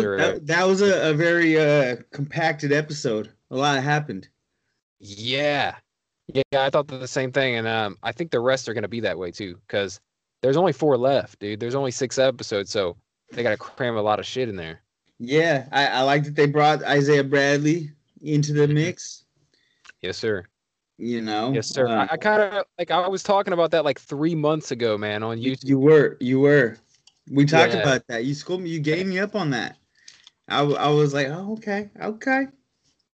That was that, that was a, a very uh compacted episode. A lot happened. Yeah. Yeah, I thought the same thing. And um, I think the rest are going to be that way too, because there's only four left, dude. There's only six episodes, so they got to cram a lot of shit in there. Yeah, I, I like that they brought Isaiah Bradley into the mix. Yes, sir. You know, Yes, sir. Uh, I, I kind of like I was talking about that like three months ago, man, on you, YouTube. you were, you were. We talked Yeah. about that. You schooled me. You gave me up on that. I, I was like, oh, okay, okay.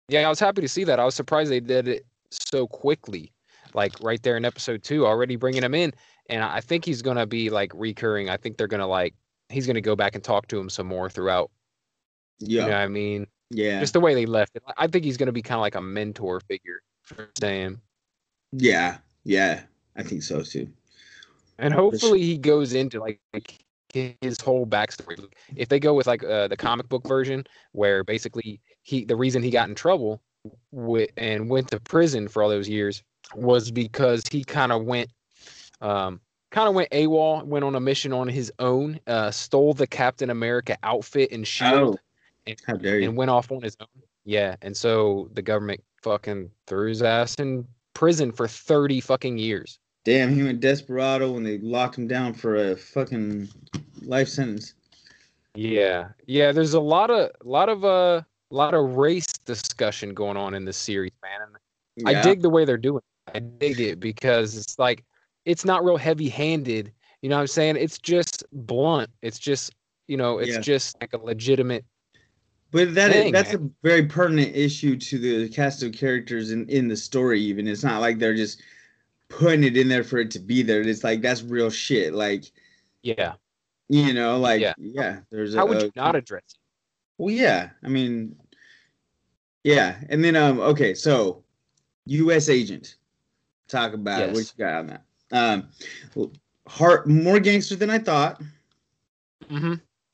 Yeah, I was happy to see that. I was surprised they did it so quickly, like right there in episode two, already bringing him in. And I think he's gonna be like recurring. I think they're gonna like he's gonna go back and talk to him some more throughout. Yeah, You know what I mean? yeah, Just the way they left it. I think he's gonna be kind of like a mentor figure for Sam. yeah, yeah. I think so too. And hopefully he goes into like his whole backstory. If they go with like uh, the comic book version, where basically he the reason he got in trouble with and went to prison for all those years was because he kind of went um kind of went AWOL, went on a mission on his own, uh stole the Captain America outfit and shield dare you? and went off on his own. Yeah, and so the government fucking threw his ass in prison for 30 fucking years. Damn, he went desperado when they locked him down for a fucking life sentence. Yeah, yeah. There's a lot of, lot of, uh, lot of race discussion going on in this series, man. And I dig the way they're doing. it. I dig it because it's like it's not real heavy-handed. You know what I'm saying? It's just blunt. It's just, you know, it's Yeah. just like a legitimate. But that thing, that's a very pertinent issue to the cast of characters in, in the story. Even it's not like they're just putting it in there for it to be there. It's like that's real shit. Like Yeah. You know, like yeah, Yeah. there's How a, would you not address it? Well, yeah. I mean, yeah. And then um, okay, so U.S. agent. Talk about it. what you got on that. Um, well, heart more gangster than I thought. Mm-hmm.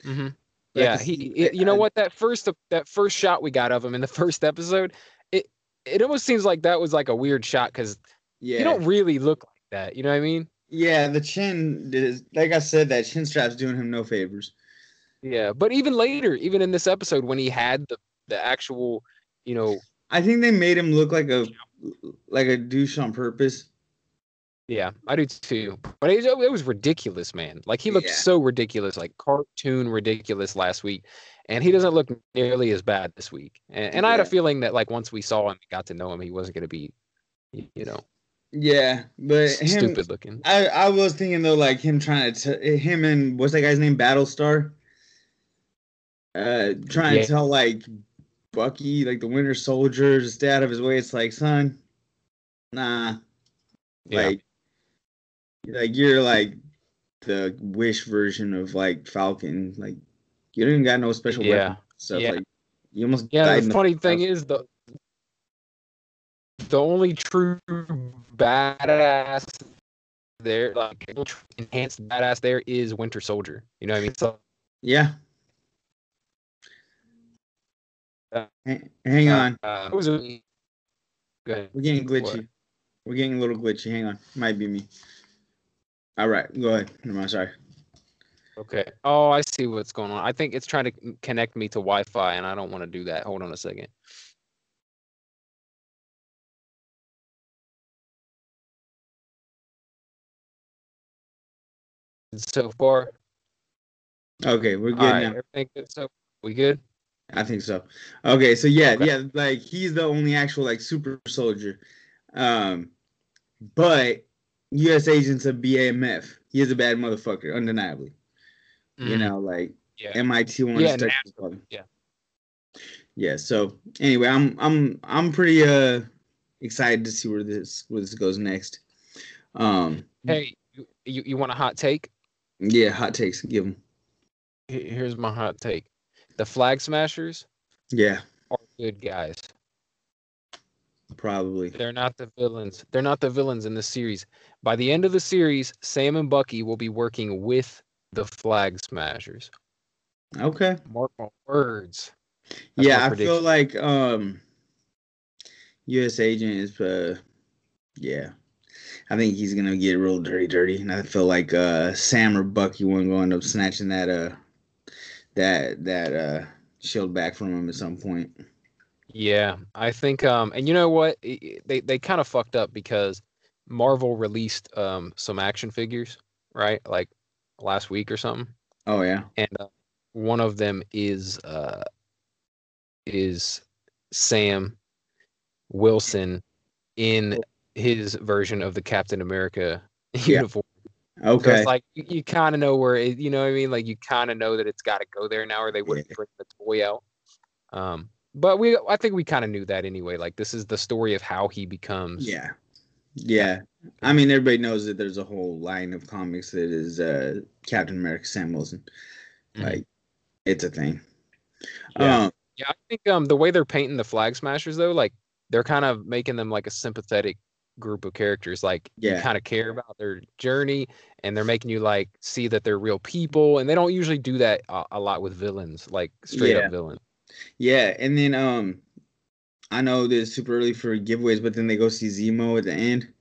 Mm-hmm. Like Yeah, he, it- you know what? That first, that first shot we got of him in the first episode, it, it almost seems like that was like a weird shot because Yeah. you don't really look like that. You know what I mean? Yeah, the chin is like I said, that chin strap's doing him no favors. Yeah, but even later, even in this episode, when he had the the actual, you know, I think they made him look like a like a douche on purpose. yeah, I do too. But it, it was ridiculous, man. Like he looked Yeah. so ridiculous, like cartoon ridiculous last week, and he doesn't look nearly as bad this week. And, and I had a feeling that like once we saw him, got to know him, he wasn't going to be, you know, Yeah, but him, stupid looking. I I was thinking though, like him trying to t- him and what's that guy's name, Battlestar. Uh, trying Yeah. to tell like Bucky, like the Winter Soldier, to stay out of his way. It's like, son, nah, Yeah. like, like you're like the Wish version of like Falcon. Like you don't even got no special Yeah. weapon stuff. Yeah. Like you almost Yeah, the in the funny thing is the the only true badass there, like enhanced badass there is Winter Soldier. You know what I mean? So Yeah. Uh, Hang, hang on, uh, was a, go ahead. we're getting glitchy. What? We're getting a little glitchy. Hang on, might be me. All right, go ahead. No, I'm sorry. Okay. Oh, I see what's going on. I think it's trying to connect me to Wi-Fi, and I don't want to do that. Hold on a second. So far, Okay, we're good all right. now. Everything good? So we good? I think so. Okay, so yeah, Okay. yeah, like he's the only actual like super soldier. Um, but U.S. agents of BAMF. He is a bad motherfucker, undeniably. You Mhm. know, like Yeah. MIT wants Yeah, NASA, brother. yeah. Yeah. So anyway, I'm I'm I'm pretty uh excited to see where this where this goes next. Um. Hey, you, you, you want a hot take? Yeah. Hot takes. Give them. Here's my hot take. The Flag Smashers Yeah. are good guys. Probably. They're not the villains. They're not the villains in the series. By the end of the series, Sam and Bucky will be working with the Flag Smashers. Okay. Mark my words. That's yeah, I feel like um US agent is uh yeah. I think he's gonna get real dirty dirty. And I feel like uh Sam or Bucky one gonna end up snatching that uh that that uh shield back from him at some point. Yeah, I think um and you know what? They they kind of fucked up because Marvel released um some action figures, right? Like last week or something. Oh yeah. And uh, one of them is uh is Sam Wilson in his version of the Captain America Yeah. uniform. So Okay. it's like you, you kind of know where it, you know what I mean. Like you kind of know that it's got to go there now, or they wouldn't Yeah. bring the toy out. Um, but we, I think we kind of knew that anyway. Like this is the story of how he becomes. yeah. Yeah. I mean, everybody knows that there's a whole line of comics that is uh Captain America Sam Wilson. Mhm. Like, it's a thing. Yeah. Um, Yeah, I think um the way they're painting the Flag Smashers though, like they're kind of making them like a sympathetic group of characters. Like you kind of care about their journey, and they're making you like see that they're real people. And they don't usually do that a, a lot with villains, like straight Yeah. up villain Yeah, and then um, I know that it's super early for giveaways, but then they go see Zemo at the end.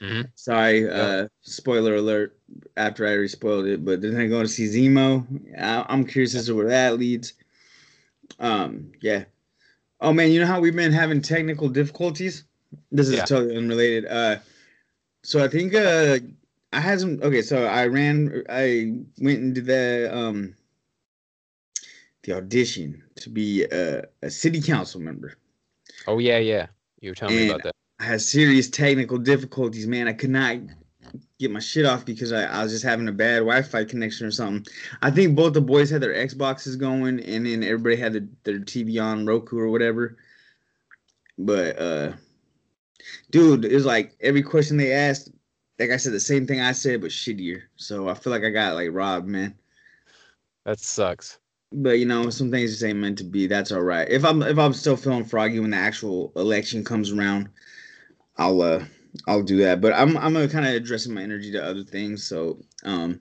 Mhm. Sorry, uh, spoiler alert. After I already spoiled it, but then they go to see Zemo. I, I'm curious as to where that leads. Um, yeah. Oh man, you know how we've been having technical difficulties? This is Yeah. totally unrelated. Uh, so I think uh, I had some. Okay, so I ran. I went and did the um the audition to be a, a city council member. Oh yeah, yeah. You were telling me about that. I had serious technical difficulties, man. I could not get my shit off because I, I was just having a bad Wi-Fi connection or something. I think both the boys had their Xboxes going, and then everybody had their, their TV on Roku or whatever. But uh, dude, it was like every question they asked, like I said, the same thing I said, but shittier. So I feel like I got like robbed, man. That sucks. But you know, some things just ain't meant to be. That's all right. If I'm if I'm still feeling froggy when the actual election comes around, I'll uh I'll do that. But I'm I'm gonna kind of addressing my energy to other things. So um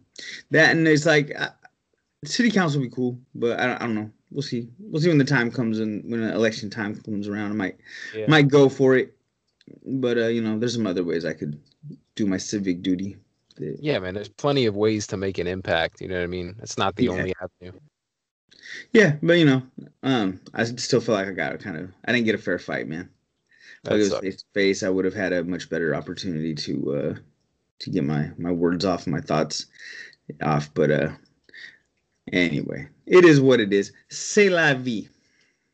that and it's like uh, city council will be cool, but I don't, I don't know. We'll see. We'll see when the time comes and when the election time comes around. I might Yeah. might go for it. But uh, you know, there's some other ways I could do my civic duty. Yeah, man. There's plenty of ways to make an impact. You know what I mean? It's not the Yeah. only avenue. Yeah, but you know, um, I still feel like I got kind of. I didn't get a fair fight, man. If it was face to face, I would have had a much better opportunity to uh to get my my words off, my thoughts off. But uh, anyway, it is what it is. C'est la vie.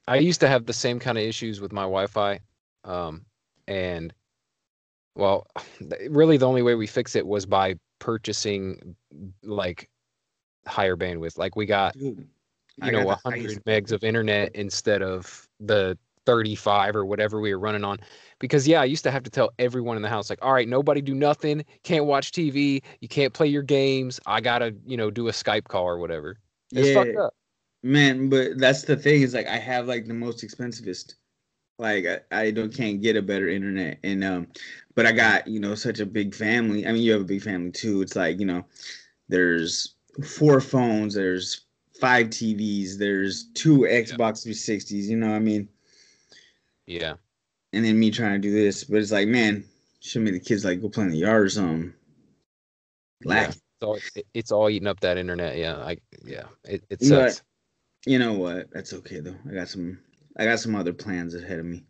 I used to have the same kind of issues with my Wi-Fi, um, and well, really the only way we fixed it was by purchasing like higher bandwidth. Like we got Dude, you know got 100 highest- megs of internet instead of the 35 or whatever we were running on. Because yeah i used to have to tell everyone in the house like all right nobody do nothing. Can't watch tv you can't play your games. I gotta you know do a skype call or whatever. It's fucked up. Man, but that's the thing is like I have like the most expensivest. Like I, I don't can't get a better internet and um but I got, you know, such a big family. I mean, you have a big family too. It's like, you know, there's four phones, there's five TVs, there's two Xbox 360s, you know what I mean? yeah And then me trying to do this, but it's like, man, should make the kids like go play in the yard or something. yeah Lack. it's all, it's all eating up that internet yeah i yeah it, it You know sucks You know what? That's okay though. I got some I got some other plans ahead of me.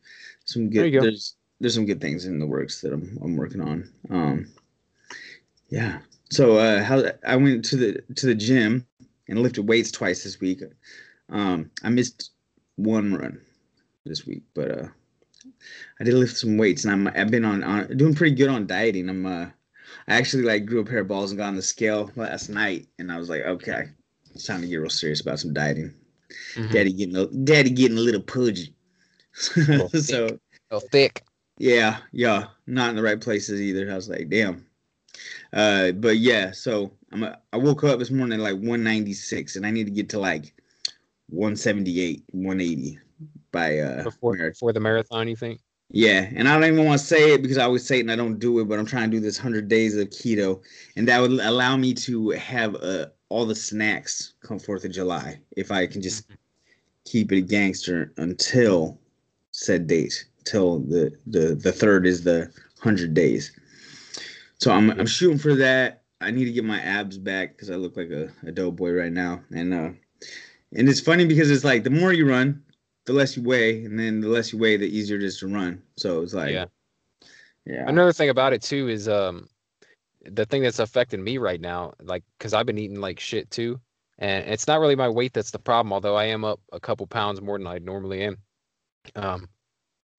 Some There good go. there's there's some good things in the works that I'm I'm working on. Um yeah. So uh how I went to the to the gym and lifted weights twice this week. Um I missed one run this week, but uh I did lift some weights and I'm I've been on, on doing pretty good on dieting. I'm uh I actually like grew a pair of balls and got on the scale last night and I was like, okay, it's time to get real serious about some dieting. Mhm. Daddy getting a daddy getting a little pudgy. So oh thick yeah, yeah, not in the right places either. I was like, damn. Uh, but yeah, so I'm a, I woke up this morning at like 196, and I need to get to like 178, 180 by uh. before marathon. before the marathon you think Yeah, and I don't even want to say it because I always say it and I don't do it, but I'm trying to do this 100 days of keto, and that would allow me to have uh, all the snacks come 4th of July if I can just keep it a gangster until said date, till the the the third is the 100 days. So I'm I'm shooting for that. I need to get my abs back because I look like a, a dope boy right now, and uh, and it's funny because it's like the more you run, the less you weigh, and then the less you weigh, the easier it is to run. So it's like, Yeah. yeah, Another thing about it too is um the thing that's affecting me right now, like because I've been eating like shit too, and it's not really my weight that's the problem, although I am up a couple pounds more than I normally am. Um,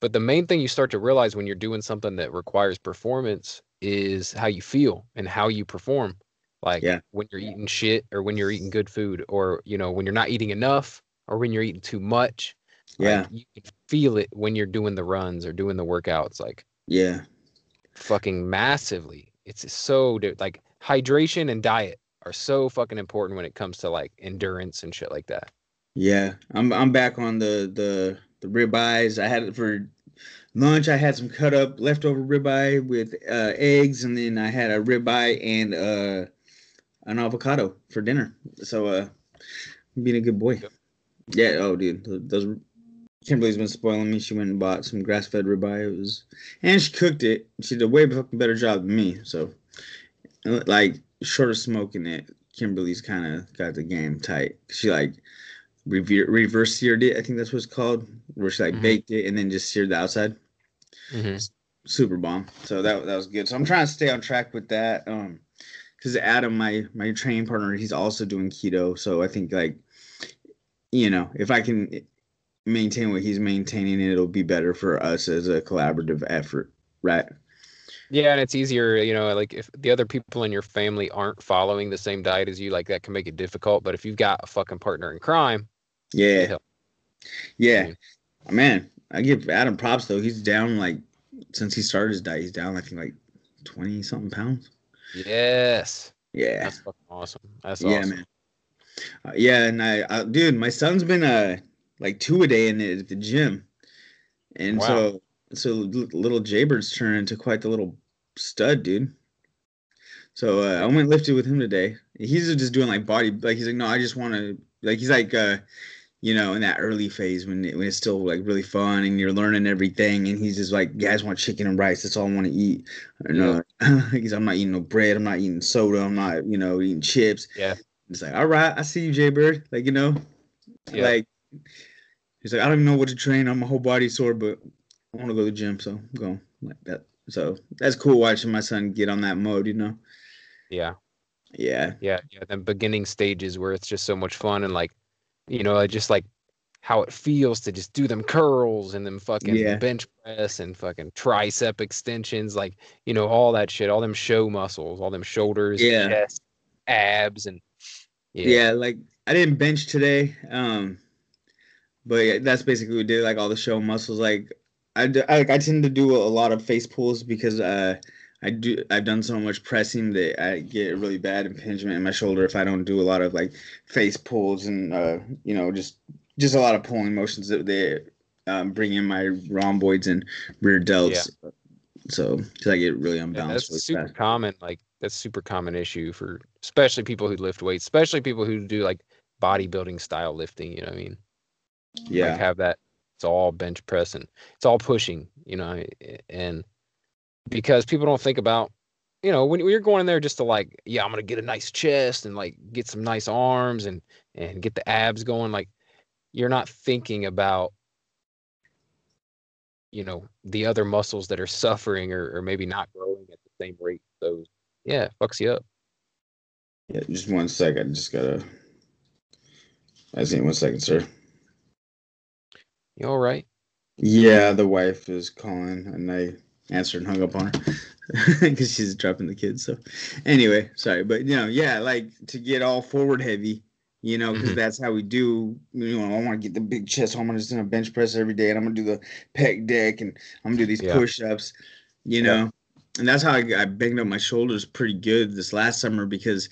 but the main thing you start to realize when you're doing something that requires performance is how you feel and how you perform. Like Yeah. when you're eating shit or when you're eating good food or you know when you're not eating enough or when you're eating too much. yeah, Like, you can feel it when you're doing the runs or doing the workouts. Like yeah, fucking massively. It's so like hydration and diet are so fucking important when it comes to like endurance and shit like that. yeah. I'm I'm back on the the the ribeyes. I had it for lunch. I had some cut up leftover ribeye with uh, eggs, and then I had a ribeye and uh, an avocado for dinner. So uh, being a good boy. Yeah. Oh, dude, those. Kimberly's been spoiling me. She went and bought some grass fed ribeye. It was, and she cooked it. She did a way better job than me. So, like, short of smoking it, Kimberly's kind of got the game tight. She like rever- reverse seared it. I think that's what it's called, where she like Mhm. baked it and then just seared the outside. Super bomb. So that that was good. So I'm trying to stay on track with that. Um, because Adam, my my training partner, he's also doing keto. So I think like, you know, if I can maintain what he's maintaining, and it'll be better for us as a collaborative effort, right? Yeah, and it's easier, you know, like if the other people in your family aren't following the same diet as you, like that can make it difficult. But if you've got a fucking partner in crime, Yeah, yeah, man. I give Adam props though. He's down like since he started his diet, he's down I think like twenty something pounds. Yes. Yeah, That's fucking awesome. That's awesome. yeah, awesome. man. Uh, yeah, and I, I, dude, my son's been uh like two a day in the, at the gym, and Wow. so so little Jaybird's turned into quite the little stud, dude. So uh, I went lifted with him today. He's just doing like body, like he's like, no, I just want to, like he's like, uh, you know, in that early phase when it, when it's still like really fun and you're learning everything, and he's just like, guys want chicken and rice. That's all I want to eat. And, uh, he's, I'm not eating no bread. I'm not eating soda. I'm not, you know, eating chips. Yeah. It's like, all right, I see you, Jay Bird. Like, you know, Yeah. like he's like, I don't even know what to train. I'm my whole body sore, but I want to go to the gym, so I'm going like that. So that's cool watching my son get on that mode, you know. Yeah. Yeah, Yeah. Yeah. Then beginning stages where it's just so much fun and like, you know, I just like how it feels to just do them curls and them fucking Yeah. bench press and fucking tricep extensions, like, you know, all that shit, all them show muscles, all them shoulders, Yeah. chest, abs, and yeah. yeah. like I didn't bench today, um, but yeah, that's basically what we did. Like all the show muscles. Like I, I tend to do a lot of face pulls because uh, I do I've done so much pressing that I get really bad impingement in my shoulder if I don't do a lot of like face pulls and uh, you know just just a lot of pulling motions that they um, bring in my rhomboids and rear delts. Yeah. So, because I get really Yeah, unbalanced. that's really super fast. common. Like that's super common issue for especially people who lift weights, especially people who do like bodybuilding style lifting. You know what I mean? Yeah, Like have that. It's all bench pressing. It's all pushing. You know, eh, and because people don't think about, you know, when, when you're going in there just to like, yeah, I'm gonna get a nice chest and like get some nice arms and and get the abs going. Like you're not thinking about you know the other muscles that are suffering or, or maybe not growing at the same rate those yeah it fucks you up yeah. Just one second. Just gotta. I see. One second, sir. You all right Yeah, the wife is calling, and I answered and hung up on her because she's dropping the kids. So, anyway, sorry, but you know, yeah, like to get all forward heavy, you know, because Mhm. that's how we do. You know, I want to get the big chest. I'm gonna just do a bench press every day, and I'm gonna do the pec deck, and I'm gonna do these Yeah. push ups, you Yeah. know, and that's how I, I banged up my shoulders pretty good this last summer because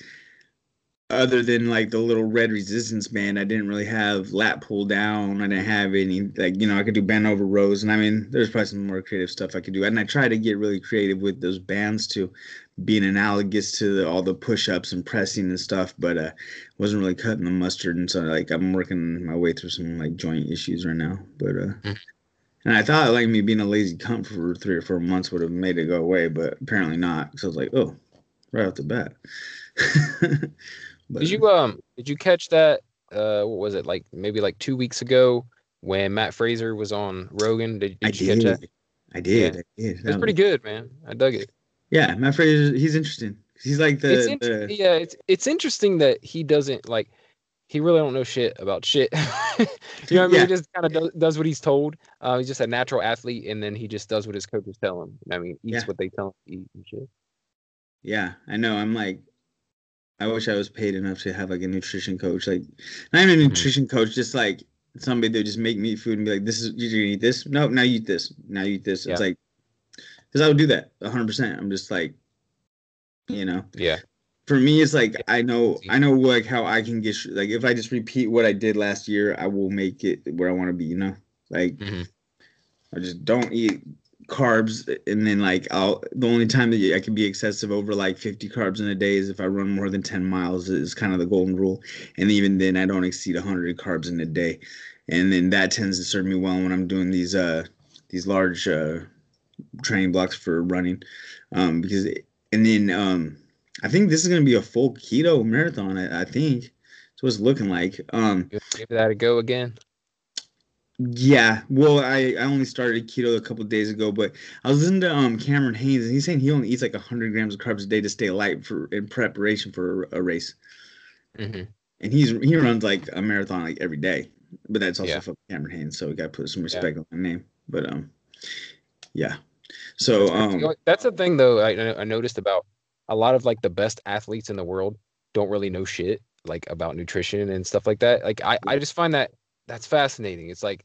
other than like the little red resistance band, I didn't really have lat pull down. I didn't have any like you know I could do bend over rows, and I mean there's probably some more creative stuff I could do. And I try to get really creative with those bands to being analogous to the, all the push ups and pressing and stuff, but uh, wasn't really cutting the mustard. And so like I'm working my way through some like joint issues right now, but uh. Mhm. And I thought like me being a lazy cunt for three or four months would have made it go away, but apparently not. So I was like, oh, right off the bat. But, did you um did you catch that uh, what was it like? Maybe like two weeks ago when Mat Fraser was on Rogan. Did, did you catch that? I did. Yeah. I did. It was pretty good, man. I dug it. Yeah, Mat Fraser. He's interesting. He's like the, it's inter- the yeah, it's it's interesting that he doesn't like he really don't know shit about shit. you know what I mean? Yeah. He just kind of does, does what he's told. Uh, he's just a natural athlete, and then he just does what his coaches tell him. I mean, eats Yeah. what they tell him to eat and shit. Yeah, I know. I'm like, I wish I was paid enough to have like a nutrition coach. Like, not even a Mhm. nutrition coach, just like somebody that just make me eat food and be like, "This is you're gonna eat this. No, now you eat this. Now you eat this." Yeah. It's like, because I would do that 100. percent I'm just like, you know, Yeah, for me, it's like I know. I know like how I can get like if I just repeat what I did last year, I will make it where I want to be. You know, like Mhm. I just don't eat carbs, and then like I'll the only time that I can be excessive over like 50 carbs in a day is if I run more than 10 miles is kind of the golden rule, and even then I don't exceed 100 carbs in a day, and then that tends to serve me well when I'm doing these uh these large uh training blocks for running, um because and then um I think this is gonna be a full keto marathon. I, I think that's what it's looking like. Um give that a go again. Yeah, well, I, I only started keto a couple of days ago, but I was listening to um Cameron Hanes, and he's saying he only eats like hundred grams of carbs a day to stay light for in preparation for a, a race, hmm and he's he runs like a marathon like every day, but that's also Yeah. from Cameron Hanes, so we got to put some Yeah. respect on the name. But um, yeah, so um, That's the thing, though. I, I noticed about a lot of like the best athletes in the world don't really know shit like about nutrition and stuff like that. Like I, I just find that that's fascinating. It's like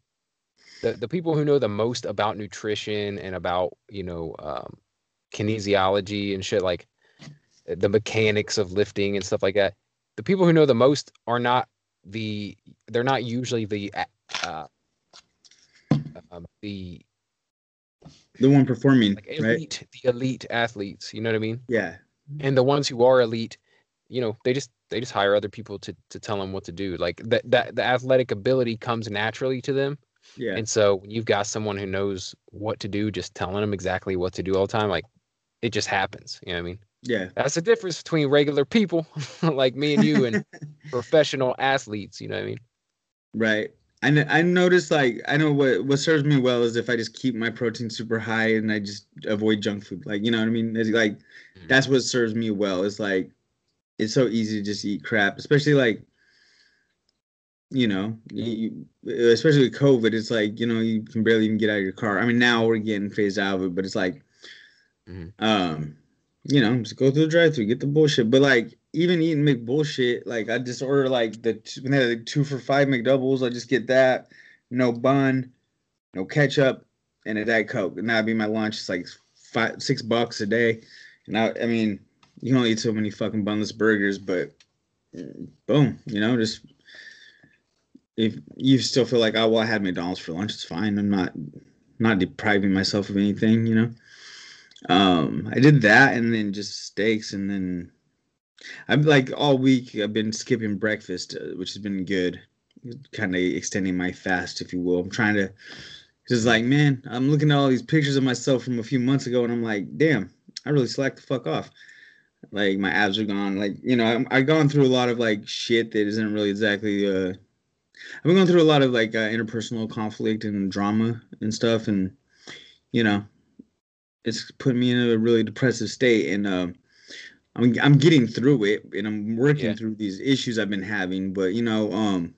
the the people who know the most about nutrition and about you know um, kinesiology and shit like the mechanics of lifting and stuff like that. The people who know the most are not the they're not usually the uh, um, the the one performing, like right? elite the elite athletes. You know what I mean? Yeah, and the ones who are elite you know they just they just hire other people to to tell them what to do like that that the athletic ability comes naturally to them yeah, and so when you've got someone who knows what to do just telling them exactly what to do all the time like it just happens you know what i mean yeah, that's the difference between regular people like me and you and professional athletes you know what i mean Right. I I noticed like I know what what serves me well is if I just keep my protein super high and I just avoid junk food. Like you know what I mean? It's like Mhm. that's what serves me well. It's like it's so easy to just eat crap, especially like you know, you, especially with COVID. It's like you know you can barely even get out of your car. I mean now we're getting phased out of it, but it's like Mhm. um you know just go through the drive-through, get the bullshit. But like even eating McBullshit, like I just order like the when they the two for five McDoubles, I just get that, no bun, no ketchup, and a Diet Coke, and that'd be my lunch. It's like five, six bucks a day, and I, I mean, you can only eat so many fucking bunless burgers, but boom, you know, just if you still feel like, oh well, I had McDonald's for lunch, it's fine. I'm not not depriving myself of anything, you know. Um, I did that, and then just steaks, and then I'm like all week I've been skipping breakfast, uh, which has been good, kind of extending my fast, if you will. I'm trying to, just like man, I'm looking at all these pictures of myself from a few months ago, and I'm like, damn, I really slacked the fuck off. Like my abs are gone. Like you know, I'm, I've gone through a lot of like shit that isn't really exactly. uh I've been going through a lot of like uh, interpersonal conflict and drama and stuff, and you know, it's put me in a really depressive state, and um. I'm I'm getting through it and I'm working Yeah. through these issues I've been having, but you know, um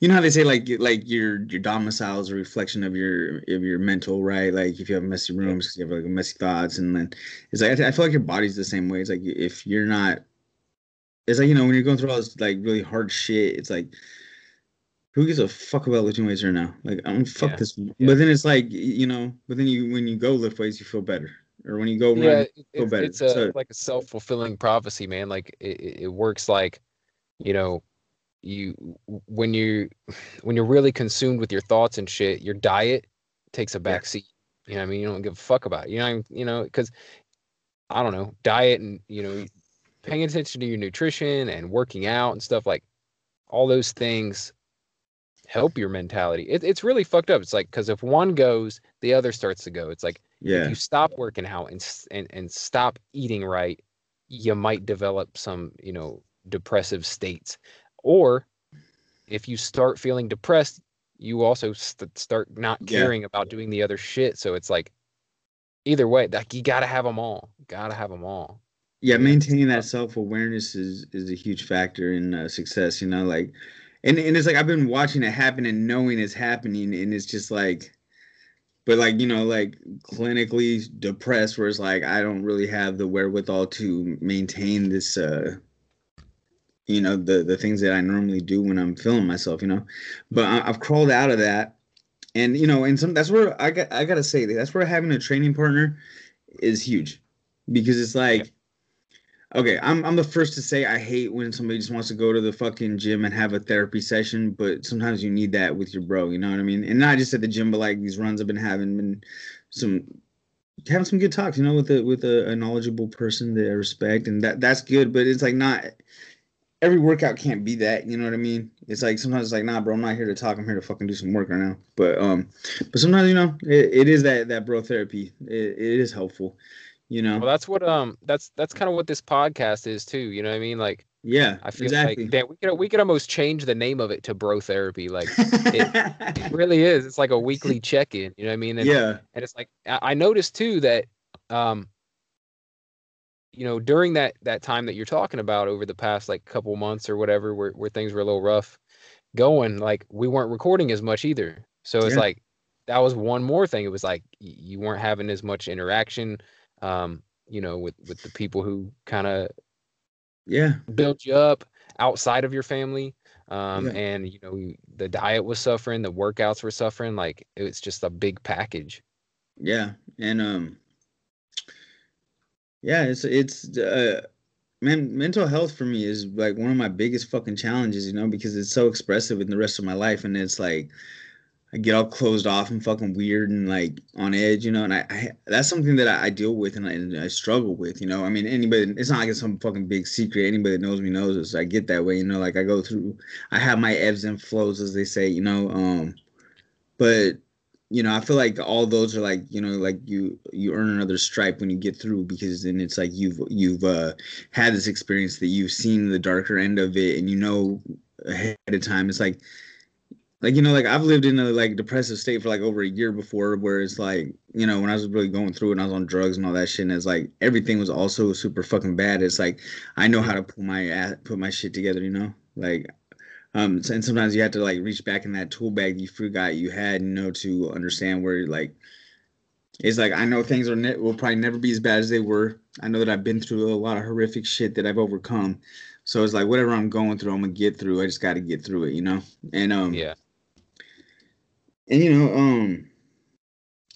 you know how they say like like your your domicile is a reflection of your of your mental, right? Like if you have messy rooms, you have like messy thoughts, and then it's like I, feel like your body's the same way. It's like if you're not, it's like you know when you're going through all this like really hard shit, it's like who gives a fuck about lifting weights right now? Like I don't fuck Yeah. this, but then it's like you know, but then you when you go lift weights, you feel better, or when you go yeah run, it- it's, better. it's a So- like a self-fulfilling prophecy man like it it works like you know you when you when you're really consumed with your thoughts and shit your diet takes a back seat you know what i mean? You don't give a fuck about it. You know you know because i don't know diet and you know paying attention to your nutrition and working out and stuff like all those things help your mentality. It, it's really fucked up. It's like because if one goes the other starts to go. It's like if you stop working out and, and and stop eating right you might develop some you know depressive states or if you start feeling depressed, you also st- start not Yeah. caring about doing the other shit. So it's like either way, like you gotta have them all. Gotta have them all. yeah Yeah. maintaining that self-awareness is is a huge factor in uh, success you know like and, and it's like i've been watching it happen and knowing it's happening and it's just like but like you know like clinically depressed where it's like i don't really have the wherewithal to maintain this uh you know the the things that i normally do when i'm feeling myself you know. But I, i've crawled out of that. And you know and some that's where i got i gotta say that's where having a training partner is huge. Because it's like okay i'm i'm the first to say i hate when somebody just wants to go to the fucking gym and have a therapy session but sometimes you need that with your bro you know what i mean? And not just at the gym but like these runs i've been having been some having some good talks you know with a with a, a knowledgeable person that i respect and that that's good but it's like not every workout can't be that you know what i mean it's like sometimes it's like nah bro i'm not here to talk i'm here to fucking do some work right now but um but sometimes you know it, it is that that bro therapy it, it is helpful you know Well, that's what um that's that's kind of what this podcast is too. You know what I mean? Like yeah I feel exactly like damn, we could we could almost change the name of it to Bro Therapy. Like it really is. It's like a weekly check in. You know what I mean? And, yeah and it's like I I noticed too that um you know during that that time that you're talking about over the past like couple months or whatever where, where things were a little rough going like we weren't recording as much either so it's Yeah. like that was one more thing it was like you weren't having as much interaction um you know with with the people who kind of yeah build you up outside of your family um Yeah. and you know the diet was suffering the workouts were suffering like it's just a big package yeah and um yeah it's it's uh man mental health for me is like one of my biggest fucking challenges you know because it's so expressive in the rest of my life and it's like i get all closed off and fucking weird and like on edge you know and i, I that's something that I, I deal with and I, and I struggle with you know. I mean anybody it's not like it's some fucking big secret anybody that knows me knows this i get that way you know like i go through i have my ebbs and flows as they say you know um but you know i feel like all those are like you know like you you earn another stripe when you get through because then it's like you've you've uh had this experience that you've seen the darker end of it and you know ahead of time. It's like like you know like i've lived in a like depressive state for like over a year before where it's like you know when i was really going through it and i was on drugs and all that shit and it's like everything was also super fucking bad. It's like i know how to put my put my shit together you know? Like um and sometimes you have to like reach back in that tool bag you forgot you had you know to understand where like it's like i know things are ne- will probably never be as bad as they were. I know that i've been through a lot of horrific shit that i've overcome. So it's like whatever i'm going through i'm gonna get through. I just got to get through it you know? And um yeah. and you know um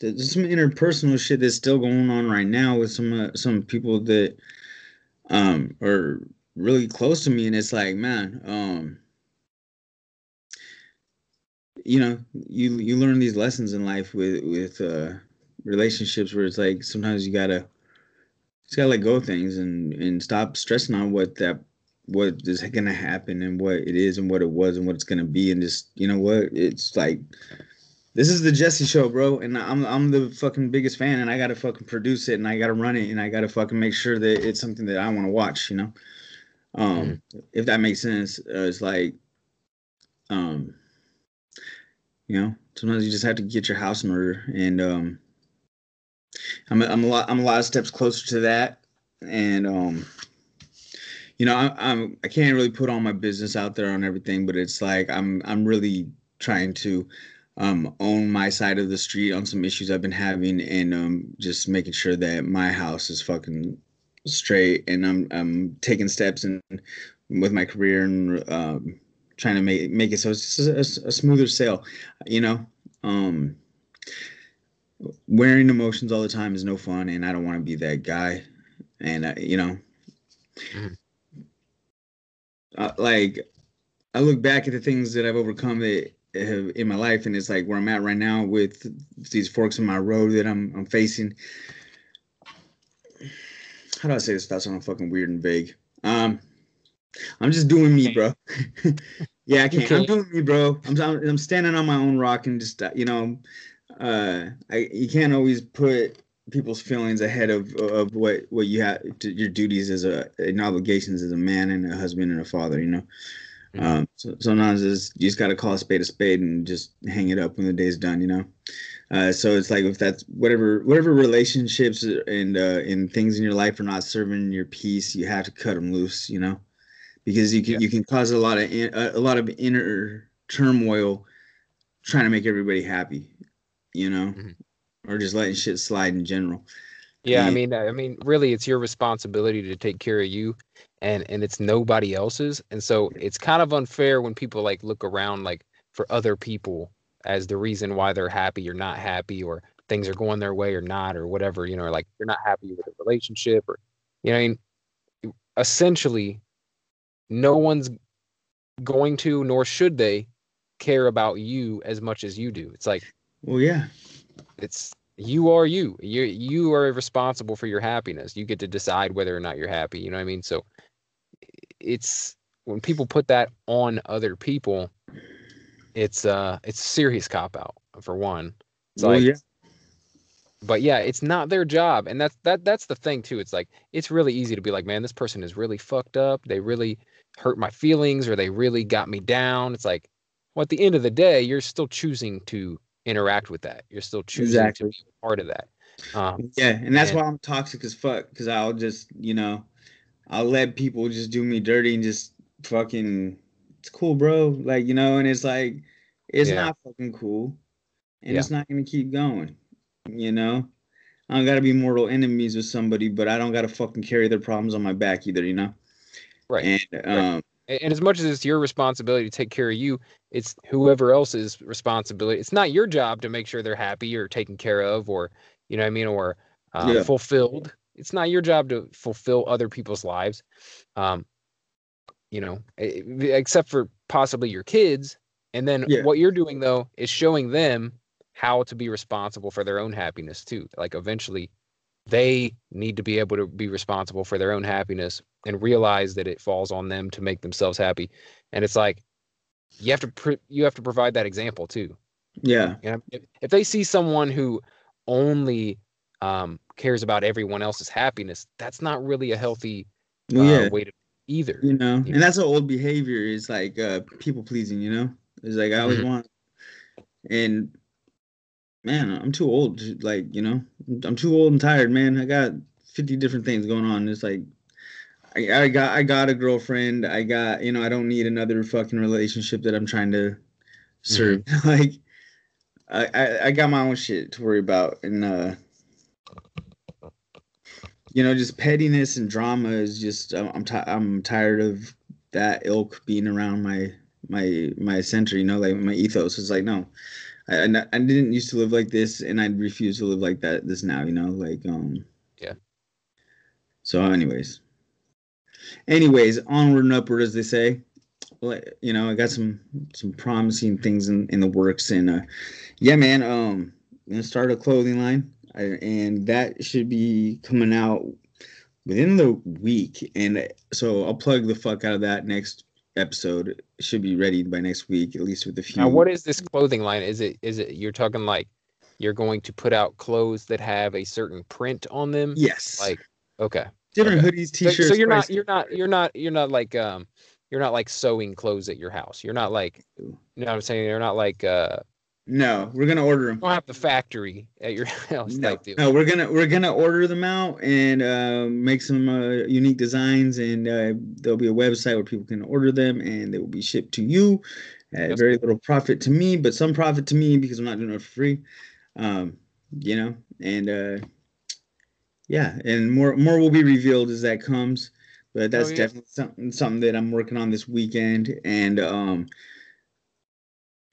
there's some interpersonal shit that's still going on right now with some uh, some people that um are really close to me. And it's like man um you know you you learn these lessons in life with with uh relationships where it's like sometimes you gotta just gotta let go of things and and stop stressing on what that what is gonna happen and what it is and what it was and what it's gonna be and just you know what it's like this is the Jesse show, bro, and I'm I'm the fucking biggest fan, and I gotta fucking produce it, and I gotta run it, and I gotta fucking make sure that it's something that I want to watch, you know. Um, if that makes sense, uh, it's like, um, you know, sometimes you just have to get your house in order, and um, I'm a, I'm a lot I'm a lot of steps closer to that, and um, you know, I, I'm I can't really put all my business out there on everything, but it's like I'm I'm really trying to um, own my side of the street on some issues I've been having, and um, just making sure that my house is fucking straight, and I'm I'm taking steps and with my career and um, trying to make make it so it's just a, a smoother sail, you know. Um, wearing emotions all the time is no fun, and I don't want to be that guy, and uh, you know, Mhm. uh, like I look back at the things that I've overcome that have in my life, and it's like where I'm at right now with these forks in my road that I'm I'm facing. How do I say this without sounding fucking weird and vague? Um, I'm just doing me, bro. yeah, I can't. I'm doing me, bro. I'm I'm standing on my own rock and just uh, you know, uh, I you can't always put people's feelings ahead of of what what you have to, your duties as a and obligations as a man and a husband and a father. You know, Mhm. Um, so sometimes it's, you just got to call a spade a spade and just hang it up when the day's done, you know. Uh, so it's like if that's whatever whatever relationships and uh, and things in your life are not serving your peace, you have to cut them loose, you know, because you can Yeah. you can cause a lot of in, a, lot of inner turmoil trying to make everybody happy, you know, Mhm. or just letting shit slide in general. Yeah, I mean, I mean, really, it's your responsibility to take care of you, and and it's nobody else's. And so it's kind of unfair when people like look around like for other people as the reason why they're happy or not happy, or things are going their way or not, or whatever. You know, or like you're not happy with a relationship, or you know, I mean, essentially, no one's going to nor should they care about you as much as you do. It's like Well, yeah, it's you are you. You you are responsible for your happiness. You get to decide whether or not you're happy you know what i mean? So it's when people put that on other people it's uh it's a serious cop out for one. It's well, like yeah, but yeah it's not their job. And that's that that's the thing too. It's like it's really easy to be like man this person is really fucked up. They really hurt my feelings or they really got me down it's like well at the end of the day you're still choosing to interact with that you're still choosing Exactly. to be part of that um yeah, and that's and- why I'm toxic as fuck because I'll just you know I'll let people just do me dirty and just fucking it's cool, bro. Like you know, and it's like it's Yeah. not fucking cool, and Yeah. it's not gonna keep going. You know, I don't gotta be mortal enemies with somebody, but I don't gotta fucking carry their problems on my back either. You know, right and um, A- and as much as it's your responsibility to take care of you it's whoever else's responsibility. It's not your job to make sure they're happy or taken care of or you know what i mean or um, Yeah. fulfilled. It's not your job to fulfill other people's lives. Um you know except for possibly your kids. And then Yeah. what you're doing though is showing them how to be responsible for their own happiness too. Like eventually they need to be able to be responsible for their own happiness and realize that it falls on them to make themselves happy and it's like you have to pr- you have to provide that example too yeah, you know if, if they see someone who only um, cares about everyone else's happiness that's not really a healthy uh, yeah, way to either you know, and that's an old behavior. Is like uh, people pleasing. You know, it's like I always Mhm. want, and man, I'm too old. Like you know, I'm too old and tired, man. I got 50 different things going on. It's like I, I got I got a girlfriend. I got you know I don't need another fucking relationship that I'm trying to serve. like I, I I got my own shit to worry about, and uh, you know, just pettiness and drama is just I'm I'm, ti- I'm tired of that ilk being around my my my center. You know, like my ethos is like no. I, I didn't used to live like this, and I refuse to live like that. This now, you know, like um. Yeah. So, anyways, anyways, onward and upward, as they say. Well, you know, I got some some promising things in in the works, and uh, yeah, man, um, I'm gonna start a clothing line, I, and that should be coming out within the week. And so I'll plug the fuck out of that next episode. It should be ready by next week, at least with a few. now what is this clothing line is it is it you're talking like you're going to put out clothes that have a certain print on them Yes, like okay different okay. hoodies, t-shirts. So, you're not you're not you're not you're not like um you're not like sewing clothes at your house. You're not like you know what I'm saying. You're not like uh No, we're gonna order them. you don't have the factory at your house No, no, we're gonna we're gonna order them out and uh, make some uh, unique designs, and uh, there'll be a website where people can order them, and they will be shipped to you at very little profit to me, but some profit to me because I'm not doing it for free. Um, you know, and uh, yeah, and more more will be revealed as that comes. But that's Oh, yeah. definitely something something that I'm working on this weekend, and um,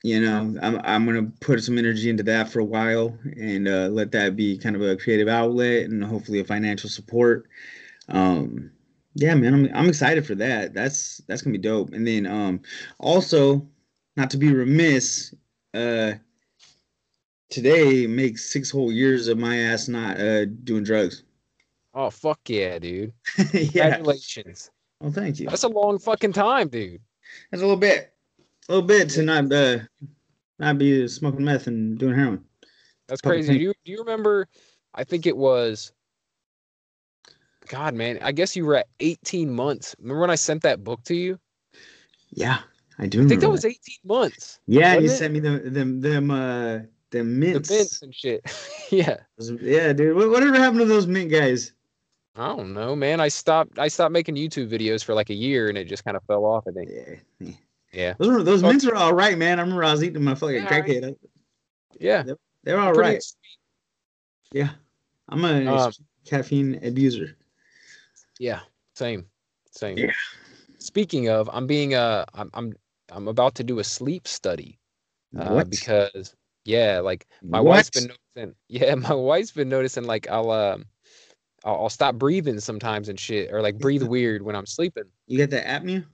you know, I'm I'm gonna put some energy into that for a while and uh, let that be kind of a creative outlet and hopefully a financial support. Um, yeah, man, I'm I'm excited for that. That's that's gonna be dope. And then um, also, not to be remiss, uh, today makes six whole years of my ass not uh doing drugs. Oh fuck yeah, dude! yeah. Congratulations. Well, thank you. That's a long fucking time, dude. That's a little bit, a little bit to not uh not be smoking meth and doing heroin. That's crazy. Do you do you remember? I think it was. God, man, I guess you were at 18 months. Remember when I sent that book to you? Yeah, I do. I think that remember was 18 months. Yeah, you it? sent me them them them uh The mints. mints and shit. yeah. Yeah, dude. Whatever happened to those mint guys? I don't know, man. I stopped I stopped making YouTube videos for like a year and it just kind of fell off, I think. Yeah. Yeah. Yeah. Those were, those Oh. mints are all right, man. I remember I was eating my I felt Yeah, alright. crackhead. Yeah. They're all Pretty right. Yeah, I'm a Um, caffeine abuser. Yeah, same, same. Yeah. Speaking of, I'm being uh, I'm I'm I'm about to do a sleep study uh, what? because yeah, like my What? wife's been noticing. Yeah, my wife's been noticing like I'll um, I'll, I'll stop breathing sometimes and shit, or like breathe weird when I'm sleeping. You get that apnea?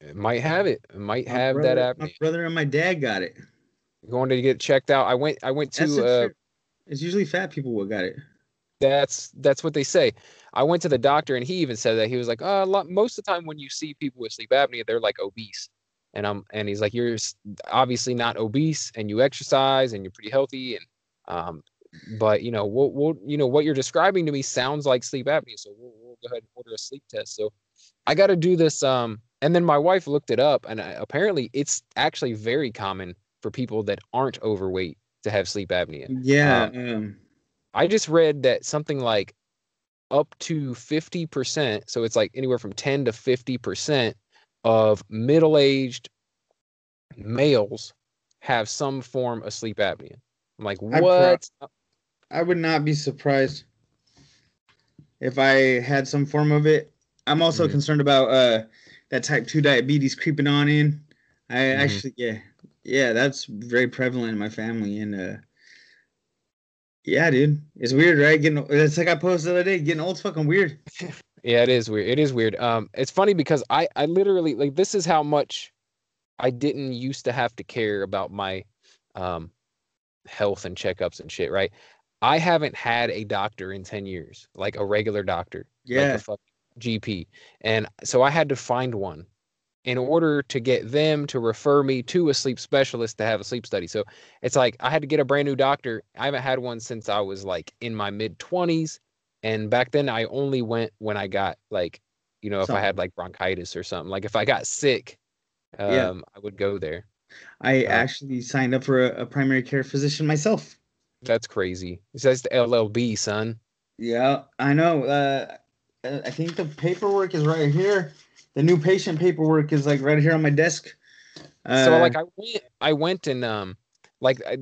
It might have it. It might My have brother, that My apnea. brother and my dad got it. Going to get checked out. I went. I went to. Uh. It's usually fat people what got it. That's that's what they say. I went to the doctor and he even said that he was like, uh, a lot, most of the time when you see people with sleep apnea, they're like obese, and I'm and he's like, you're obviously not obese and you exercise and you're pretty healthy and um, but you know what what you know what you're describing to me sounds like sleep apnea, so we'll, we'll go ahead and order a sleep test. So I got to do this. Um, and then my wife looked it up and I, apparently it's actually very common for people that aren't overweight to have sleep apnea. Yeah. Um, I just read that something like up to 50%, so it's like anywhere from 10 to 50% of middle-aged males have some form of sleep apnea. I'm like, I pro- what? I would not be surprised if I had some form of it. I'm also Mhm. concerned about uh that type 2 diabetes creeping on in. I Mhm. actually yeah. Yeah, that's very prevalent in my family and uh yeah, dude. It's weird, right? Getting it's like I posted the other day, getting old's fucking weird. Yeah, it is weird. It is weird. Um, it's funny because I, I literally like this is how much I didn't used to have to care about my um health and checkups and shit, right? I haven't had a doctor in 10 years, like a regular doctor. like Yeah. fucking GP. And so I had to find one in order to get them to refer me to a sleep specialist to have a sleep study. So it's like I had to get a brand new doctor. I haven't had one since I was like in my mid 20s. And back then I only went when I got like, you know, if I had like bronchitis or something. Like if I got sick, um, Yeah. I would go there. I actually signed up for a, a primary care physician myself. That's crazy. It says the LLB, son. Yeah, I know. Uh, I think the paperwork is right here. The new patient paperwork is like right here on my desk. Uh, so like I went, I went and um, like I,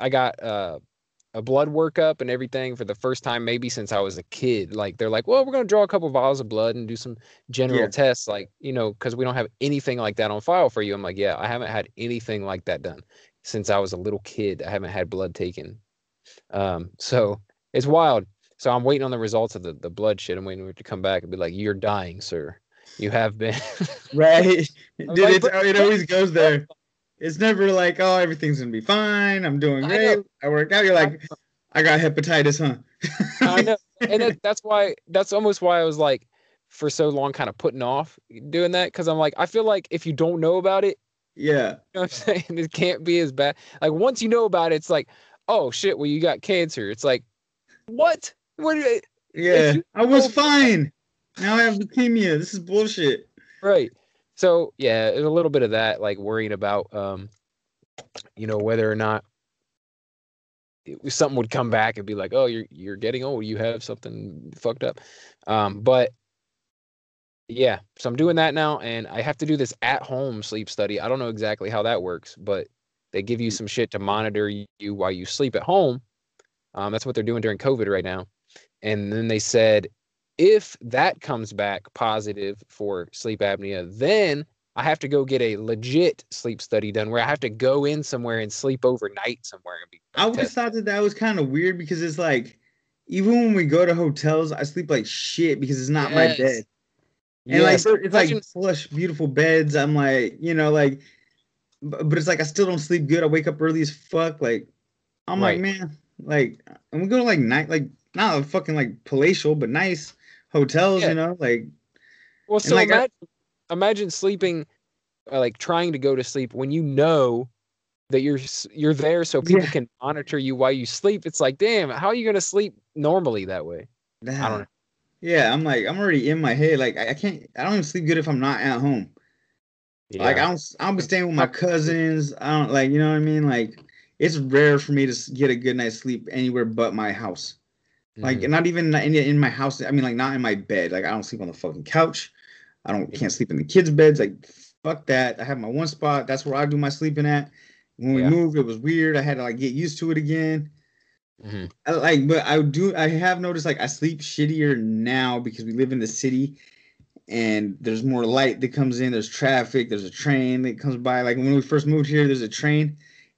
I got uh, a blood workup and everything for the first time maybe since I was a kid. Like they're like, well, we're gonna draw a couple vials of blood and do some general Yeah. tests, like you know, because we don't have anything like that on file for you. I'm like, yeah, I haven't had anything like that done since I was a little kid. I haven't had blood taken. Um, so it's wild. So I'm waiting on the results of the the blood shit. I'm waiting for it to come back and be like, you're dying, sir. You have been. right, dude. like, it always goes there. It's never like, oh, everything's gonna be fine. I'm doing I great. know. I, work out. You're like, I got hepatitis, huh? I know, and that, that's why that's almost why I was like, for so long, kind of putting off doing that because I'm like, I feel like if you don't know about it, yeah, you know what I'm saying, it can't be as bad. Like once you know about it, it's like, oh shit, well you got cancer. It's like, what? What? do you- yeah. you I was know- fine. Now I have leukemia. This is bullshit. Right. So yeah, there's a little bit of that, like worrying about, um, you know, whether or not it- something would come back and be like, oh, you're you're getting old, you have something fucked up. Um, but yeah, so I'm doing that now, and I have to do this at home sleep study. I don't know exactly how that works, but they give you some shit to monitor you while you sleep at home. Um, that's what they're doing during COVID right now. And then they said, if that comes back positive for sleep apnea, then I have to go get a legit sleep study done where I have to go in somewhere and sleep overnight somewhere and be I always tested. thought that that was kind of weird because it's like, even when we go to hotels, I sleep like shit because it's not my bed. And Yes, like it's like plush, beautiful beds. I'm like, you know, like, but, but it's like I still don't sleep good. I wake up early as fuck. Like, I'm Right. like, man, like, and we go to like night, like not a fucking like palatial, but nice hotels, Yeah. you know, like, Well, so like, I- imagine, imagine sleeping, uh, like trying to go to sleep when you know that you're you're there so people Yeah. can monitor you while you sleep. It's like, damn, how are you gonna sleep normally that way? I don't know. Yeah, I'm like, I'm already in my head. Like, I, I can't, I don't even sleep good if I'm not at home. Like I Yeah. don't, I don't be staying with my cousins. I don't like, you know what I mean. Like it's rare for me to get a good night's sleep anywhere but my house. Like Mhm. not even in, in my house. I mean, like not in my bed. Like I don't sleep on the fucking couch. I don't can't sleep in the kids' beds. Like fuck that. I have my one spot. That's where I do my sleeping at. When we Yeah. moved, it was weird. I had to like get used to it again. Mhm. I, like, but I do. I have noticed like I sleep shittier now because we live in the city, and there's more light that comes in. There's traffic. There's a train that comes by. Like when we first moved here, there's a train,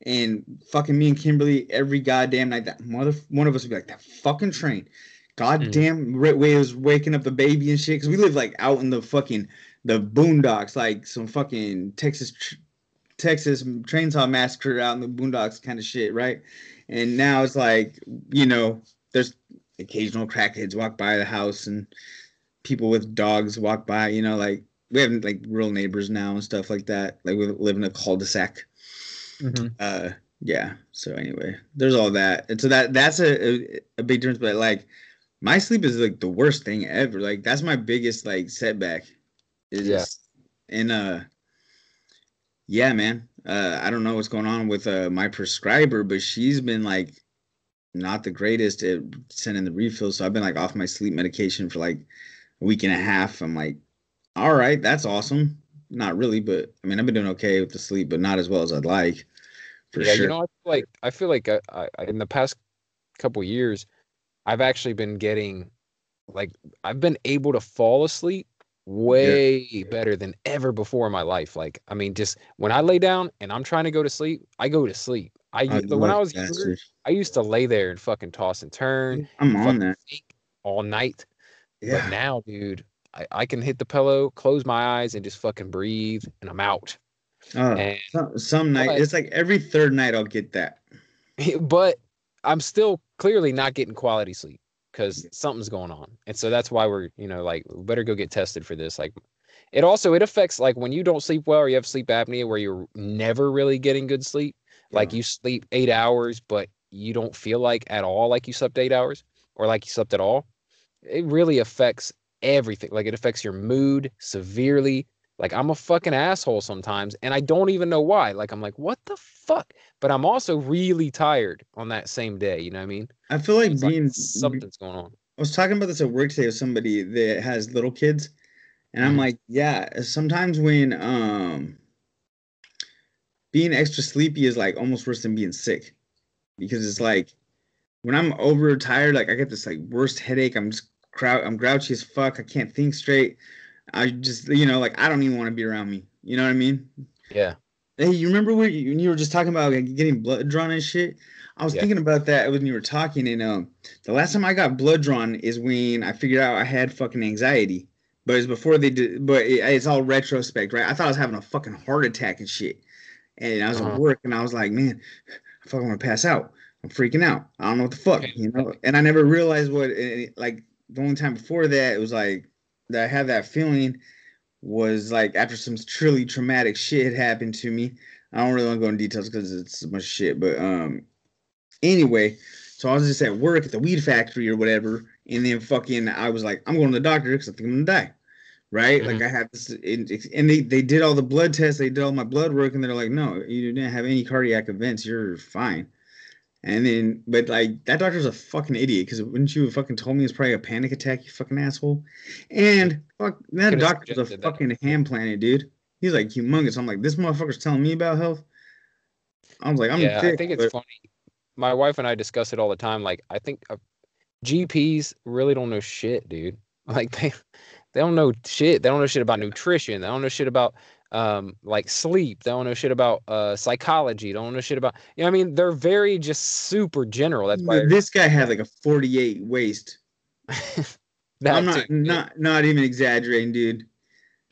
and fucking me and Kimberly every goddamn night that mother one of us would be like that fucking train. Goddamn mm. way was waking up the baby and shit because we live like out in the fucking the boondocks, like some fucking Texas tr- Texas chainsaw massacre out in the boondocks kind of shit, right? And now it's like, you know, there's occasional crackheads walk by the house and people with dogs walk by, you know, like we have like real neighbors now and stuff like that. Like we live in a cul-de-sac. Mhm. Uh yeah. So anyway, there's all that. And so that that's a, a, a big difference, but like my sleep is like the worst thing ever. Like that's my biggest like setback. Is Yeah. just and uh yeah, man. Uh, I don't know what's going on with uh, my prescriber, but she's been like not the greatest at sending the refills. So I've been like off my sleep medication for like a week and a half. I'm like, all right, that's awesome. Not really, but I mean, I've been doing okay with the sleep, but not as well as I'd like. For yeah, sure. you know, I feel like I feel like uh, I, I, in the past couple years, I've actually been getting like I've been able to fall asleep way better than ever before in my life. Like, I mean, just when I lay down and I'm trying to go to sleep, I go to sleep. I, I when I was younger. I used to lay there and fucking toss and turn, I'm on that. all night. Yeah. But now, dude, I, I can hit the pillow, close my eyes, and just fucking breathe, and I'm out. Oh, And some, some night, but- it's like every third night I'll get that. but I'm still clearly not getting quality sleep because Yeah. something's going on. And so that's why we're, you know, like we better go get tested for this. Like it also it affects like when you don't sleep well or you have sleep apnea where you're never really getting good sleep. Like you sleep eight hours, but you don't feel like at all like you slept eight hours or like you slept at all. It really affects everything. Like it affects your mood severely. Like I'm a fucking asshole sometimes and I don't even know why. Like I'm like, what the fuck? But I'm also really tired on that same day. You know what I mean? I feel like It's like being something's going on. I was talking about this at work today with somebody that has little kids, and I'm Mhm. like, yeah, sometimes when um being extra sleepy is like almost worse than being sick. Because it's like when I'm overtired, like I get this like worst headache. I'm just I'm grouchy as fuck. I can't think straight. I just you know, like I don't even want to be around me. You know what I mean? Yeah. Hey, you remember when you, when you were just talking about like, getting blood drawn and shit? I was Yeah. thinking about that when you were talking, and um, the last time I got blood drawn is when I figured out I had fucking anxiety. But it's before they did. But it, it's all retrospect, right? I thought I was having a fucking heart attack and shit. And I was Uh-huh. at work, and I was like, man, I fucking want to pass out. I'm freaking out. I don't know what the fuck, you know. And I never realized what, eh, like, the only time before that, it was like that I had that feeling was like after some truly traumatic shit had happened to me. I don't really want to go into details because it's much shit, but um, anyway, so I was just at work at the weed factory or whatever, and then fucking I was like, I'm going to the doctor because I think I'm gonna die, right? Like I had this, and and they they did all the blood tests, they did all my blood work, and they're like, no, you didn't have any cardiac events, you're fine. And then, but like that doctor's a fucking idiot because wouldn't you have fucking told me it's probably a panic attack, you fucking asshole? And fuck, that Could've doctor's a suggested that. fucking ham planet, dude. He's like humongous. I'm like, this motherfucker's telling me about health. I was like, I'm yeah, thick, I think it's but- funny. My wife and I discuss it all the time. Like, I think uh, GPs really don't know shit, dude. Like, they they don't know shit. They don't know shit about nutrition. They don't know shit about um like sleep. They don't know shit about uh psychology. They don't know shit about you know. I mean, they're very just super general. That's why this guy had like a 48 waist. that I'm not too. not not even exaggerating, dude.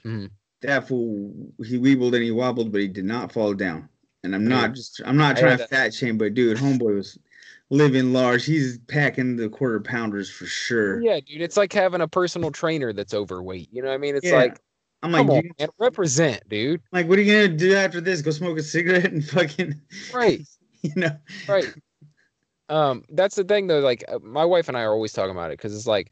Mhm. That fool he weebled and he wobbled, but he did not fall down. And I'm not just I'm not trying to fat shame, but dude, homeboy was living large. He's packing the quarter pounders for sure. Yeah, dude, it's like having a personal trainer that's overweight. You know what I mean? It's Yeah. like, I'm like, on, man, represent, dude. like, what are you gonna do after this? Go smoke a cigarette and fucking, Right. you know? right um that's the thing though like uh, my wife and i are always talking about it because it's like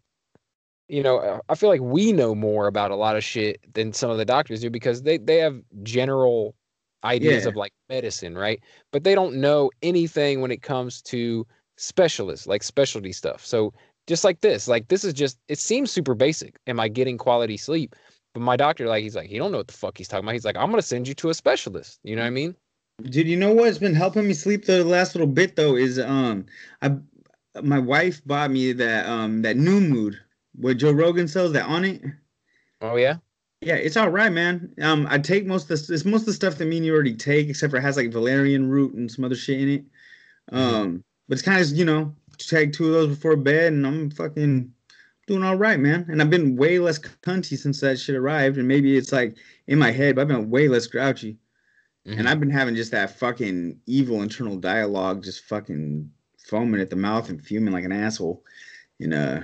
you know, uh, I feel like we know more about a lot of shit than some of the doctors do because they they have general ideas Yeah. of like medicine, right? But they don't know anything when it comes to specialists, like specialty stuff. So just like this, like this is just it seems super basic. Am I getting quality sleep? But my doctor, like, he's like, he don't know what the fuck he's talking about. He's like, I'm gonna send you to a specialist. You know what I mean? Dude, you know what's been helping me sleep the last little bit though is um I my wife bought me that um that new mood what Joe Rogan sells that Onnit. Oh yeah. Yeah, it's all right, man. Um, I take most of the it's most of the stuff that me and you already take, except for it has like valerian root and some other shit in it. Um, but it's kind of you know take two of those before bed, and I'm fucking doing all right, man. And I've been way less cunty since that shit arrived, and maybe it's like in my head, but I've been way less grouchy, Mhm. and I've been having just that fucking evil internal dialogue, just fucking foaming at the mouth and fuming like an asshole, and uh,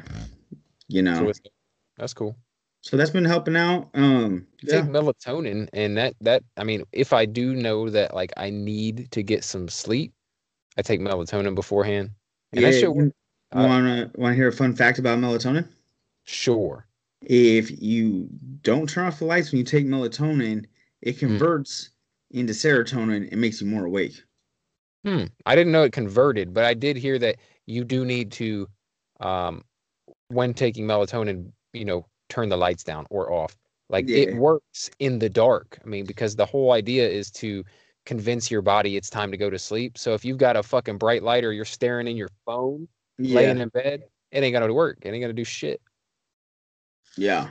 you know, that's cool. so that's been helping out. Um, yeah. take melatonin and that that I mean, if I do know that like I need to get some sleep, I take melatonin beforehand. And that Yeah, shit you works. Uh, wanna wanna hear a fun fact about melatonin? Sure. If you don't turn off the lights when you take melatonin, it Hmm. converts into serotonin and makes you more awake. Hmm. I didn't know it converted, but I did hear that you do need to um when taking melatonin, you know, turn the lights down or off. Like Yeah. it works in the dark. I mean, because the whole idea is to convince your body it's time to go to sleep. So if you've got a fucking bright light or you're staring in your phone, laying in bed, it ain't gonna work. It ain't gonna do shit. yeah.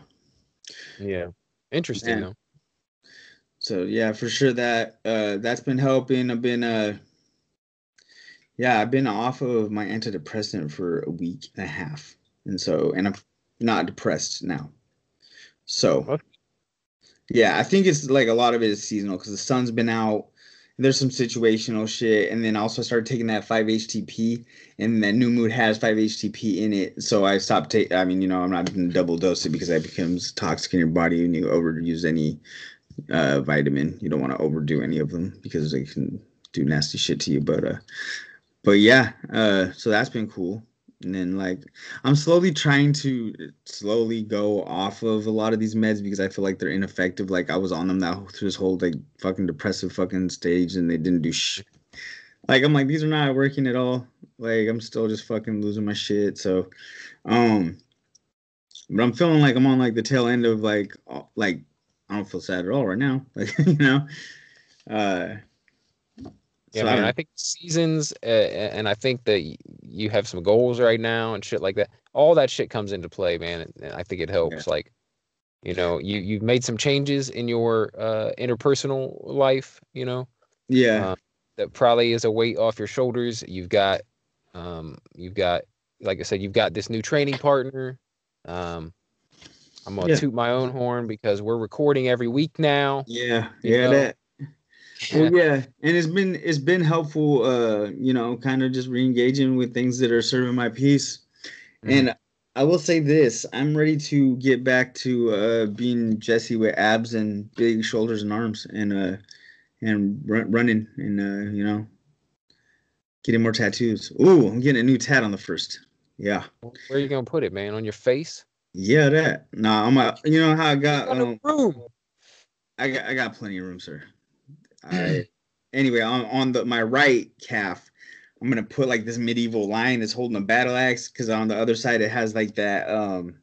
Yeah. Interesting Man. though. So yeah, for sure that uh that's been helping. I've been uh yeah, I've been off of my antidepressant for a week and a half. And so and I'm not depressed now. So Okay. yeah, I think it's like a lot of it is seasonal because the sun's been out. There's some situational shit, and then also I started taking that 5-HTP, and that new mood has 5-HTP in it. So I stopped taking. I mean, you know, I'm not gonna double dose it because that becomes toxic in your body, and you overuse any uh, vitamin. You don't want to overdo any of them because they can do nasty shit to you. But uh, but yeah, uh, so that's been cool. And then like I'm slowly trying to slowly go off of a lot of these meds because I feel like they're ineffective. Like I was on them that this whole like fucking depressive fucking stage and they didn't do shit. Like I'm like these are not working at all. Like I'm still just fucking losing my shit. So um but I'm feeling like I'm on like the tail end of like like I don't feel sad at all right now. Like you know. Uh Yeah, so man. I think seasons, uh, and I think that you have some goals right now and shit like that. All that shit comes into play, man. And- I think it helps. Like, you know, you you've made some changes in your uh, interpersonal life. You know, yeah. uh, that probably is a weight off your shoulders. You've got, um, you've got, like I said, you've got this new training partner. Um, I'm gonna Yeah. toot my own horn because we're recording every week now. Yeah, yeah, know? that. Well, yeah, and it's been it's been helpful. Uh, you know, kind of just re-engaging with things that are serving my peace. Mhm. And I will say this: I'm ready to get back to uh being Jesse with abs and big shoulders and arms, and uh, and run, running, and uh, you know, getting more tattoos. Ooh, I'm getting a new tat on the first. Yeah, Where are you gonna put it, man? On your face? yeah, that. Nah, I'm. A, you know how I got got um. room. I got I got plenty of room, sir. I anyway on on the my right calf, I'm gonna put like this medieval lion that's holding a battle axe because on the other side it has like that um,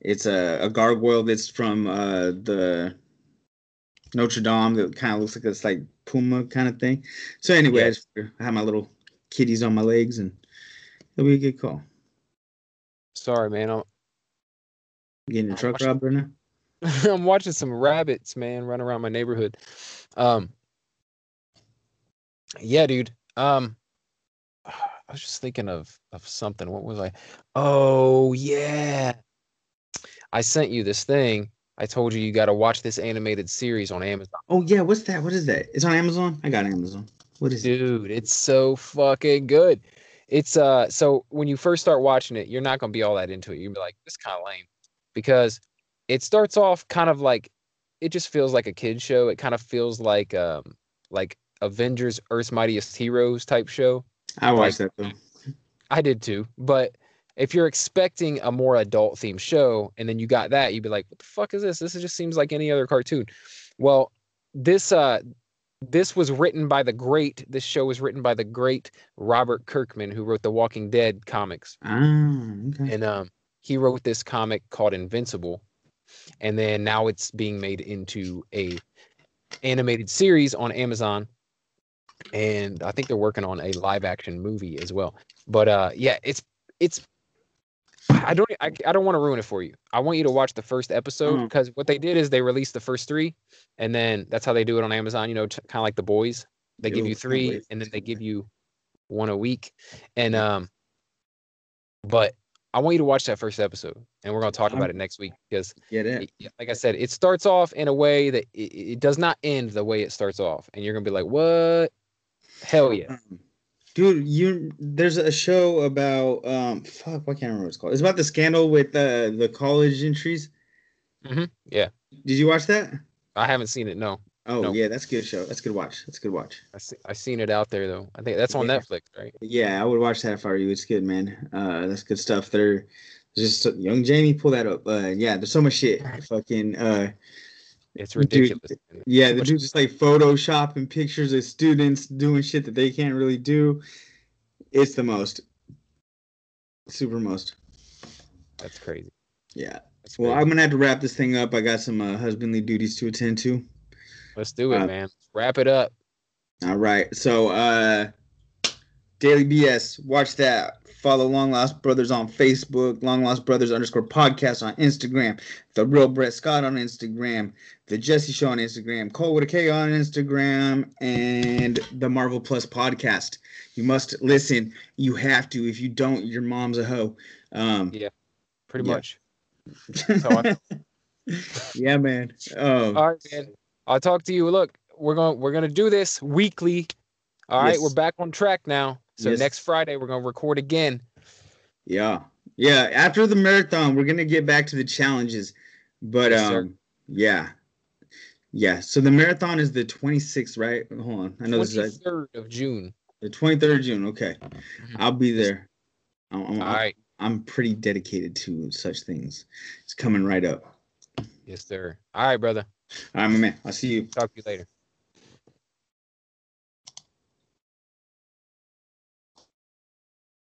it's a, a gargoyle that's from uh the Notre Dame that kind of looks like it's like puma kind of thing. So anyway, I, just, I have my little kitties on my legs and it'll be a good call. Sorry, man. I'm Getting your Oh, truck watch- robbed right now. I'm watching some rabbits, man, run around my neighborhood. Um, yeah, dude. Um, I was just thinking of of something. What was I? Oh yeah, I sent you this thing. I told you you got to watch this animated series on Amazon. Oh yeah, what's that? What is that? It's on Amazon. I got Amazon. What is it? Dude, it's so fucking good. It's uh so when you first start watching it, you're not gonna be all that into it. You'll be like, this kind of lame. Because it starts off kind of like it just feels like a kid show. It kind of feels like um like Avengers Earth's Mightiest Heroes type show. I watched that though. I did too, but if you're expecting a more adult themed show and then you got that, you'd be like, what the fuck is this? This just seems like any other cartoon. Well, this uh this was written by the great this show was written by the great Robert Kirkman who wrote the Walking Dead comics. Ah, okay. And um he wrote this comic called Invincible. And then now it's being made into a animated series on Amazon. And I think they're working on a live action movie as well. But uh yeah, it's it's I don't I, I don't want to ruin it for you. I want you to watch the first episode because what they did is they released the first 3 and then that's how they do it on Amazon, you know, t- kind of like the boys. They give you 3 and then they give you one a week. And um but I want you to watch that first episode and we're going to talk about it next week because Get it? like I said, it starts off in a way that it, it does not end the way it starts off, and you're gonna be like, "What? Hell yeah!" Um, Dude, you there's a show about um fuck, what can't I remember what it's called. It's about the scandal with uh, the college entries. Mhm, yeah. Did you watch that? I haven't seen it. No, Oh No. yeah, that's a good show. That's a good watch. That's a good watch. I see, I seen it out there though. I think that's on Yeah. Netflix, right? Yeah, I would watch that if I were you. It's good, man. Uh, that's good stuff. There, just young Jamie, pull that up. Uh, yeah, there's so much shit. Fucking uh, It's Dude, ridiculous. man. yeah, the dude just like photoshopping pictures of students doing shit that they can't really do. It's the most, super most. That's crazy. Yeah. That's Well, crazy. I'm gonna have to wrap this thing up. I got some uh, husbandly duties to attend to. Let's do it, uh, man. Wrap it up. All right. So, uh, Daily BS, watch that. Follow Long Lost Brothers on Facebook, Long Lost Brothers underscore podcast on Instagram, The Real Brett Scott on Instagram, The Jesse Show on Instagram, Kole with a K on Instagram, and the Marvel Plus podcast. You must listen. You have to. If you don't, your mom's a hoe. Um, Yeah. Pretty yeah. much. yeah, man. Um, All right, man. I'll talk to you. Look, we're going we're gonna do this weekly. All right, Yes. we're back on track now. So Yes. next Friday we're gonna record again. Yeah. Yeah. After the marathon, we're gonna get back to the challenges. But Yes, sir. um yeah. Yeah. So the marathon is the 26th, right? Hold on. I know this is of June. the 23rd of June. Okay. I'll be there. I'm, I'm, All right. I'm pretty dedicated to such things. It's coming right up. Yes, sir. All right, brother. All right, my man. I'll see you. Talk to you later.